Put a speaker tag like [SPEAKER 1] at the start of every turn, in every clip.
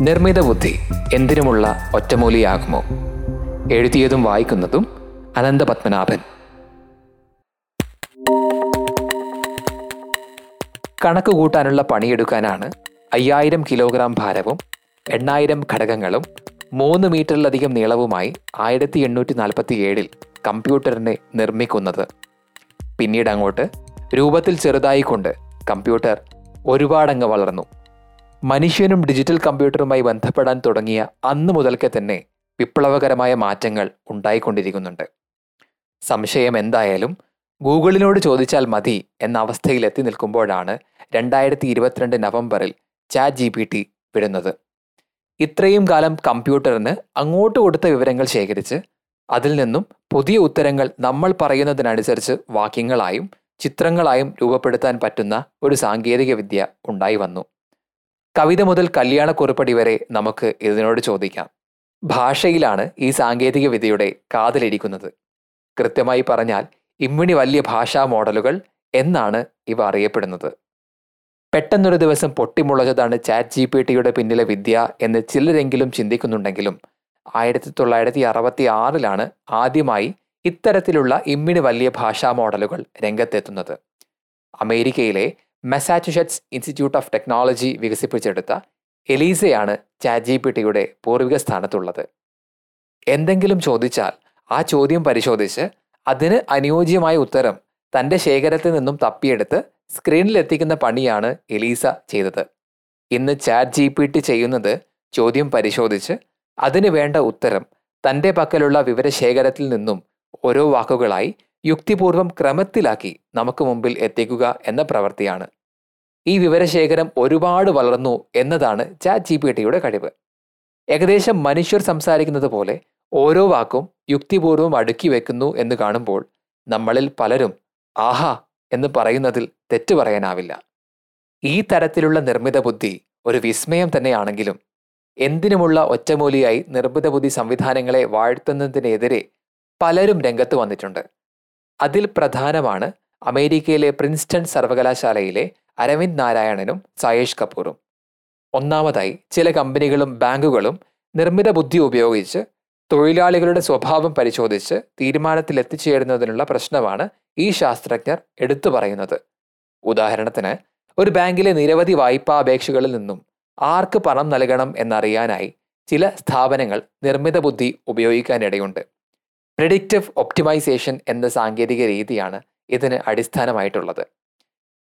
[SPEAKER 1] നിർമ്മിത ബുദ്ധി എന്തിനുമുള്ള ഒറ്റമൂലിയാകുമോ? എഴുതിയതും വായിക്കുന്നതും അനന്തപത്മനാഭൻ. കണക്ക് കൂട്ടാനുള്ള പണിയെടുക്കാനാണ് അയ്യായിരം കിലോഗ്രാം ഭാരവും എണ്ണായിരം ഘടകങ്ങളും മൂന്ന് മീറ്ററിലധികം നീളവുമായി ആയിരത്തി എണ്ണൂറ്റി നാൽപ്പത്തി ഏഴിൽ കമ്പ്യൂട്ടറിനെ നിർമ്മിക്കുന്നത്. പിന്നീട് അങ്ങോട്ട് രൂപത്തിൽ ചെറുതായിക്കൊണ്ട് കമ്പ്യൂട്ടർ ഒരുപാടങ്ങ് വളർന്നു. മനുഷ്യനും ഡിജിറ്റൽ കമ്പ്യൂട്ടറുമായി ബന്ധപ്പെടാൻ തുടങ്ങിയ അന്ന് മുതൽക്കേ തന്നെ വിപ്ലവകരമായ മാറ്റങ്ങൾ ഉണ്ടായിക്കൊണ്ടിരിക്കുന്നുണ്ട്. സംശയം എന്തായാലും ഗൂഗിളിനോട് ചോദിച്ചാൽ മതി എന്ന അവസ്ഥയിൽ എത്തി നിൽക്കുമ്പോഴാണ് രണ്ടായിരത്തി ഇരുപത്തിരണ്ട് നവംബറിൽ ചാറ്റ് ജി പി ടി വിടുന്നത്. ഇത്രയും കാലം കമ്പ്യൂട്ടറിന് അങ്ങോട്ട് കൊടുത്ത വിവരങ്ങൾ ശേഖരിച്ച് അതിൽ നിന്നും പുതിയ ഉത്തരങ്ങൾ നമ്മൾ പറയുന്നതിനനുസരിച്ച് വാക്യങ്ങളായും ചിത്രങ്ങളായും രൂപപ്പെടുത്താൻ പറ്റുന്ന ഒരു സാങ്കേതികവിദ്യ ഉണ്ടായി വന്നു. കവിത മുതൽ കല്യാണ കല്യാണക്കുറിപ്പടി വരെ നമുക്ക് ഇതിനോട് ചോദിക്കാം. ഭാഷയിലാണ് ഈ സാങ്കേതിക വിദ്യയുടെ കാതലിരിക്കുന്നത്. കൃത്യമായി പറഞ്ഞാൽ ഇമ്മിണി വലിയ ഭാഷാ മോഡലുകൾ എന്നാണ് ഇവ അറിയപ്പെടുന്നത്. പെട്ടെന്നൊരു ദിവസം പൊട്ടിമുളച്ചതാണ് ചാറ്റ് ജി പി ടിയുടെ പിന്നിലെ വിദ്യ എന്ന് ചിലരെങ്കിലും ചിന്തിക്കുന്നുണ്ടെങ്കിലും ആയിരത്തി തൊള്ളായിരത്തി അറുപത്തി ആറിലാണ് ആദ്യമായി ഇത്തരത്തിലുള്ള ഇമ്മിണി വലിയ ഭാഷാ മോഡലുകൾ രംഗത്തെത്തുന്നത്. അമേരിക്കയിലെ മെസാച്ചുസെറ്റ്സ് ഇൻസ്റ്റിറ്റ്യൂട്ട് ഓഫ് ടെക്നോളജി വികസിപ്പിച്ചെടുത്ത എലീസയാണ് ചാറ്റ് ജി പി ടിയുടെ പൂർവിക സ്ഥാനത്തുള്ളത് എന്തെങ്കിലും ചോദിച്ചാൽ ആ ചോദ്യം പരിശോധിച്ച് അതിന് അനുയോജ്യമായ ഉത്തരം തന്റെ ശേഖരത്തിൽ നിന്നും തപ്പിയെടുത്ത് സ്ക്രീനിൽ എത്തിക്കുന്ന പണിയാണ് എലീസ ചെയ്തത്. ഇന്ന് ചാറ്റ് ജി പി ടി ചെയ്യുന്നത് ചോദ്യം പരിശോധിച്ച് അതിന് വേണ്ട ഉത്തരം തന്റെ പക്കലുള്ള വിവരശേഖരത്തിൽ നിന്നും ഓരോ വാക്കുകളായി യുക്തിപൂർവം ക്രമത്തിലാക്കി നമുക്ക് മുമ്പിൽ എത്തിക്കുക എന്ന പ്രവൃത്തിയാണ്. ഈ വിവരശേഖരം ഒരുപാട് വളർന്നു എന്നതാണ് ചാറ്റ് ജി പി ടിയുടെ കഴിവ്. ഏകദേശം മനുഷ്യർ സംസാരിക്കുന്നത് പോലെ ഓരോ വാക്കും യുക്തിപൂർവം അടുക്കി വെക്കുന്നു എന്ന് കാണുമ്പോൾ നമ്മളിൽ പലരും ആഹാ എന്ന് പറയുന്നതിൽ തെറ്റു പറയാനാവില്ല. ഈ തരത്തിലുള്ള നിർമ്മിത ബുദ്ധി ഒരു വിസ്മയം തന്നെയാണെങ്കിലും എന്തിനുമുള്ള ഒറ്റമൂലിയായി നിർമ്മിത ബുദ്ധി സംവിധാനങ്ങളെ വാഴ്ത്തുന്നതിനെതിരെ പലരും രംഗത്ത് വന്നിട്ടുണ്ട്. അതിൽ പ്രധാനമാണ് അമേരിക്കയിലെ പ്രിൻസ്റ്റൺ സർവകലാശാലയിലെ അരവിന്ദ് നാരായണനും സായേഷ് കപൂറും. ഒന്നാമതായി ചില കമ്പനികളും ബാങ്കുകളും നിർമ്മിത ബുദ്ധി ഉപയോഗിച്ച് തൊഴിലാളികളുടെ സ്വഭാവം പരിശോധിച്ച് തീരുമാനത്തിൽ എത്തിച്ചേരുന്നതിനുള്ള പ്രശ്നമാണ് ഈ ശാസ്ത്രജ്ഞർ എടുത്തു പറയുന്നത്. ഉദാഹരണത്തിന് ഒരു ബാങ്കിലെ നിരവധി വായ്പാ അപേക്ഷകളിൽ നിന്നും ആർക്ക് പണം നൽകണം എന്നറിയാനായി ചില സ്ഥാപനങ്ങൾ നിർമ്മിത ബുദ്ധി ഉപയോഗിക്കാനിടയുണ്ട്. പ്രിഡിക്റ്റീവ് ഒപ്റ്റിമൈസേഷൻ എന്ന സാങ്കേതിക രീതിയാണ് ഇതിന് അടിസ്ഥാനമായിട്ടുള്ളത്.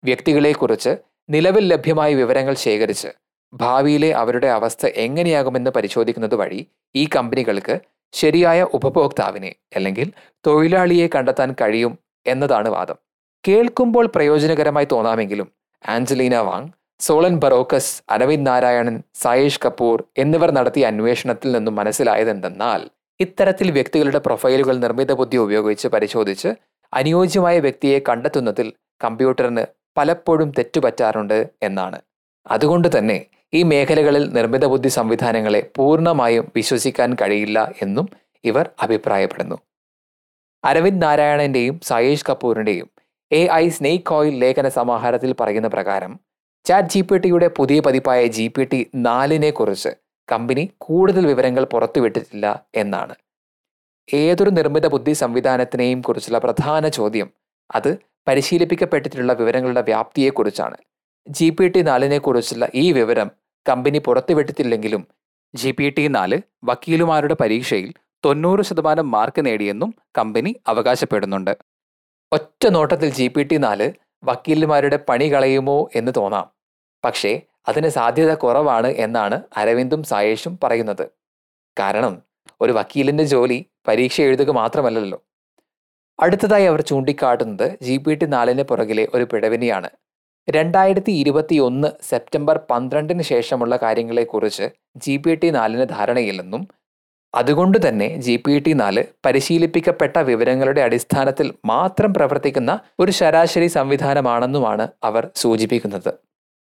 [SPEAKER 1] വ്യക്തികളെക്കുറിച്ച് നിലവിൽ ലഭ്യമായ വിവരങ്ങൾ ശേഖരിച്ച് ഭാവിയിലെ അവരുടെ അവസ്ഥ എങ്ങനെയാകുമെന്ന് പരിശോധിക്കുന്നത് വഴി ഈ കമ്പനികൾക്ക് ശരിയായ ഉപഭോക്താവിനെ അല്ലെങ്കിൽ തൊഴിലാളിയെ കണ്ടെത്താൻ കഴിയും എന്നതാണ് വാദം. കേൾക്കുമ്പോൾ പ്രയോജനകരമായി തോന്നാമെങ്കിലും Angelina Wang Solon Barocas Arvind Narayanan Sayash Kapoor എന്നിവർ നടത്തിയ അന്വേഷണത്തിൽ നിന്നും മനസ്സിലായതെന്തെന്നാൽ ഇത്തരത്തിൽ വ്യക്തികളുടെ പ്രൊഫൈലുകൾ നിർമ്മിത ബുദ്ധി ഉപയോഗിച്ച് പരിശോധിച്ച് അനുയോജ്യമായ വ്യക്തിയെ കണ്ടെത്തുന്നതിൽ കമ്പ്യൂട്ടറിന് പലപ്പോഴും തെറ്റുപറ്റാറുണ്ട് എന്നാണ്. അതുകൊണ്ട് തന്നെ ഈ മേഖലകളിൽ നിർമ്മിത ബുദ്ധി സംവിധാനങ്ങളെ പൂർണമായും വിശ്വസിക്കാൻ കഴിയില്ല എന്നും ഇവർ അഭിപ്രായപ്പെടുന്നു. അരവിന്ദ് നാരായണന്റെയും സായേഷ് കപൂറിന്റെയും എ ഐ സ്നേക്ക് ഓയിൽ ലേഖന സമാഹാരത്തിൽ പറയുന്ന പ്രകാരം ചാറ്റ് ജി പി ടിയുടെ പുതിയ പതിപ്പായ ജി പി ടി നാലിനെ കുറിച്ച് കമ്പനി കൂടുതൽ വിവരങ്ങൾ പുറത്തുവിട്ടിട്ടില്ല എന്നാണ്. ഏതൊരു നിർമ്മിത ബുദ്ധി സംവിധാനത്തിനെയും കുറിച്ചുള്ള പ്രധാന ചോദ്യം അത് പരിശീലിപ്പിക്കപ്പെട്ടിട്ടുള്ള വിവരങ്ങളുടെ വ്യാപ്തിയെക്കുറിച്ചാണ്. ജി പി ടി നാലിനെ കുറിച്ചുള്ള ഈ വിവരം കമ്പനി പുറത്തുവിട്ടിട്ടില്ലെങ്കിലും ജി പി ടി നാല് വക്കീലുമാരുടെ പരീക്ഷയിൽ തൊണ്ണൂറ് ശതമാനം മാർക്ക് നേടിയെന്നും കമ്പനി അവകാശപ്പെടുന്നുണ്ട്. ഒറ്റ നോട്ടത്തിൽ ജി പി ടി നാല് വക്കീലുമാരുടെ പണി കളയുമോ എന്ന് തോന്നാം. പക്ഷേ അതിന് സാധ്യത കുറവാണ് എന്നാണ് അരവിന്ദും സായേഷും പറയുന്നത്. കാരണം ഒരു വക്കീലിന്റെ ജോലി പരീക്ഷ എഴുതുക മാത്രമല്ലല്ലോ. അടുത്തതായി അവർ ചൂണ്ടിക്കാട്ടുന്നത് ജി പി ടി നാലിന് പുറകിലെ ഒരു പിഴവിനെയാണ്. രണ്ടായിരത്തി ഇരുപത്തി ഒന്ന് സെപ്റ്റംബർ പന്ത്രണ്ടിന് ശേഷമുള്ള കാര്യങ്ങളെക്കുറിച്ച് ജി പി ടി നാലിന് ധാരണയില്ലെന്നും അതുകൊണ്ട് തന്നെ ജി പി ടി നാല് പരിശീലിപ്പിക്കപ്പെട്ട വിവരങ്ങളുടെ അടിസ്ഥാനത്തിൽ മാത്രം പ്രവർത്തിക്കുന്ന ഒരു ശരാശരി സംവിധാനമാണെന്നുമാണ് അവർ സൂചിപ്പിക്കുന്നത്.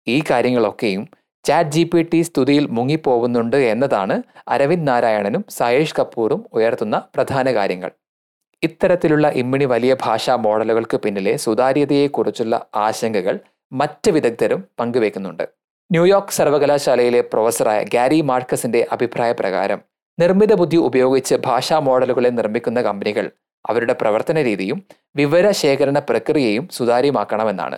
[SPEAKER 1] ഈ കാര്യങ്ങളൊക്കെയും ചാറ്റ് ജി പി ടി സ്തുതിയിൽ മുങ്ങിപ്പോകുന്നുണ്ട് എന്നതാണ് അരവിന്ദ് നാരായണനും സയേഷ് കപൂറും ഉയർത്തുന്ന പ്രധാന കാര്യങ്ങൾ. ഇത്തരത്തിലുള്ള ഇമ്മിണി വലിയ ഭാഷാ മോഡലുകൾക്ക് പിന്നിലെ സുതാര്യതയെക്കുറിച്ചുള്ള ആശങ്കകൾ മറ്റ് വിദഗ്ധരും പങ്കുവെക്കുന്നുണ്ട്. ന്യൂയോർക്ക് സർവകലാശാലയിലെ പ്രൊഫസറായ ഗാരി മാർക്കസിന്റെ അഭിപ്രായ പ്രകാരം നിർമ്മിത ബുദ്ധി ഉപയോഗിച്ച് ഭാഷാ മോഡലുകളെ നിർമ്മിക്കുന്ന കമ്പനികൾ അവരുടെ പ്രവർത്തന രീതിയും വിവര ശേഖരണ പ്രക്രിയയും സുതാര്യമാക്കണമെന്നാണ്.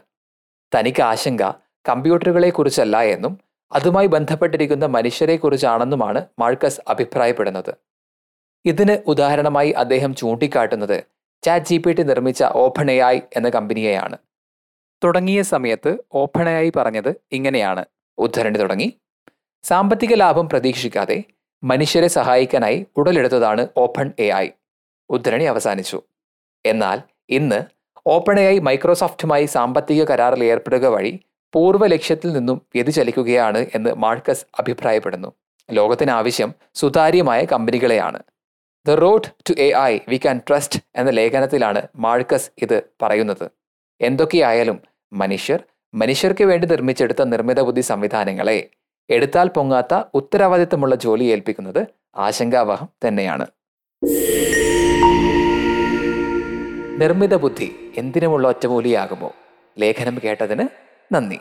[SPEAKER 1] തനിക്ക് ആശങ്ക കമ്പ്യൂട്ടറുകളെക്കുറിച്ചല്ല എന്നും അതുമായി ബന്ധപ്പെട്ടിരിക്കുന്ന മനുഷ്യരെക്കുറിച്ചാണെന്നുമാണ് മാർക്കസ് അഭിപ്രായപ്പെടുന്നത്. ഇതിന് ഉദാഹരണമായി അദ്ദേഹം ചൂണ്ടിക്കാട്ടുന്നത് ചാറ്റ് ജി പി ടി നിർമ്മിച്ച ഓപ്പൺ എ എന്ന കമ്പനിയെയാണ്. തുടങ്ങിയ സമയത്ത് ഓപ്പൺ എ പറഞ്ഞത് ഇങ്ങനെയാണ്. ഉദ്ധരണി തുടങ്ങി. സാമ്പത്തിക ലാഭം പ്രതീക്ഷിക്കാതെ മനുഷ്യരെ സഹായിക്കാനായി ഉടലെടുത്തതാണ് ഓപ്പൺ എ ഐ. ഉദ്ധരണി അവസാനിച്ചു. എന്നാൽ ഇന്ന് ഓപ്പൺ എ ഐ മൈക്രോസോഫ്റ്റുമായി സാമ്പത്തിക കരാറിൽ ഏർപ്പെടുക വഴി പൂർവ ലക്ഷ്യത്തിൽ നിന്നും വ്യതിചലിക്കുകയാണ് എന്ന് മാർക്കസ് അഭിപ്രായപ്പെടുന്നു. ലോകത്തിനാവശ്യം സുതാര്യമായ കമ്പനികളെയാണ്. The road to A I we can trust എന്ന ലേഖനത്തിലാണ് മാർക്കസ് ഇത് പറയുന്നത്. എന്തൊക്കെയായാലും മനുഷ്യർ മനുഷ്യർക്ക് വേണ്ടി നിർമ്മിച്ചെടുത്ത നിർമ്മിത ബുദ്ധി സംവിധാനങ്ങളെ എടുത്താൽ പൊങ്ങാത്ത ഉത്തരവാദിത്തമുള്ള ജോലി ഏൽപ്പിക്കുന്നത് ആശങ്കാവഹം തന്നെയാണ്. നിർമ്മിത ബുദ്ധി എന്തിനുമുള്ള ഒറ്റമൂലിയാകുമോ? ലേഖനം കേട്ടതിന് നന്ദി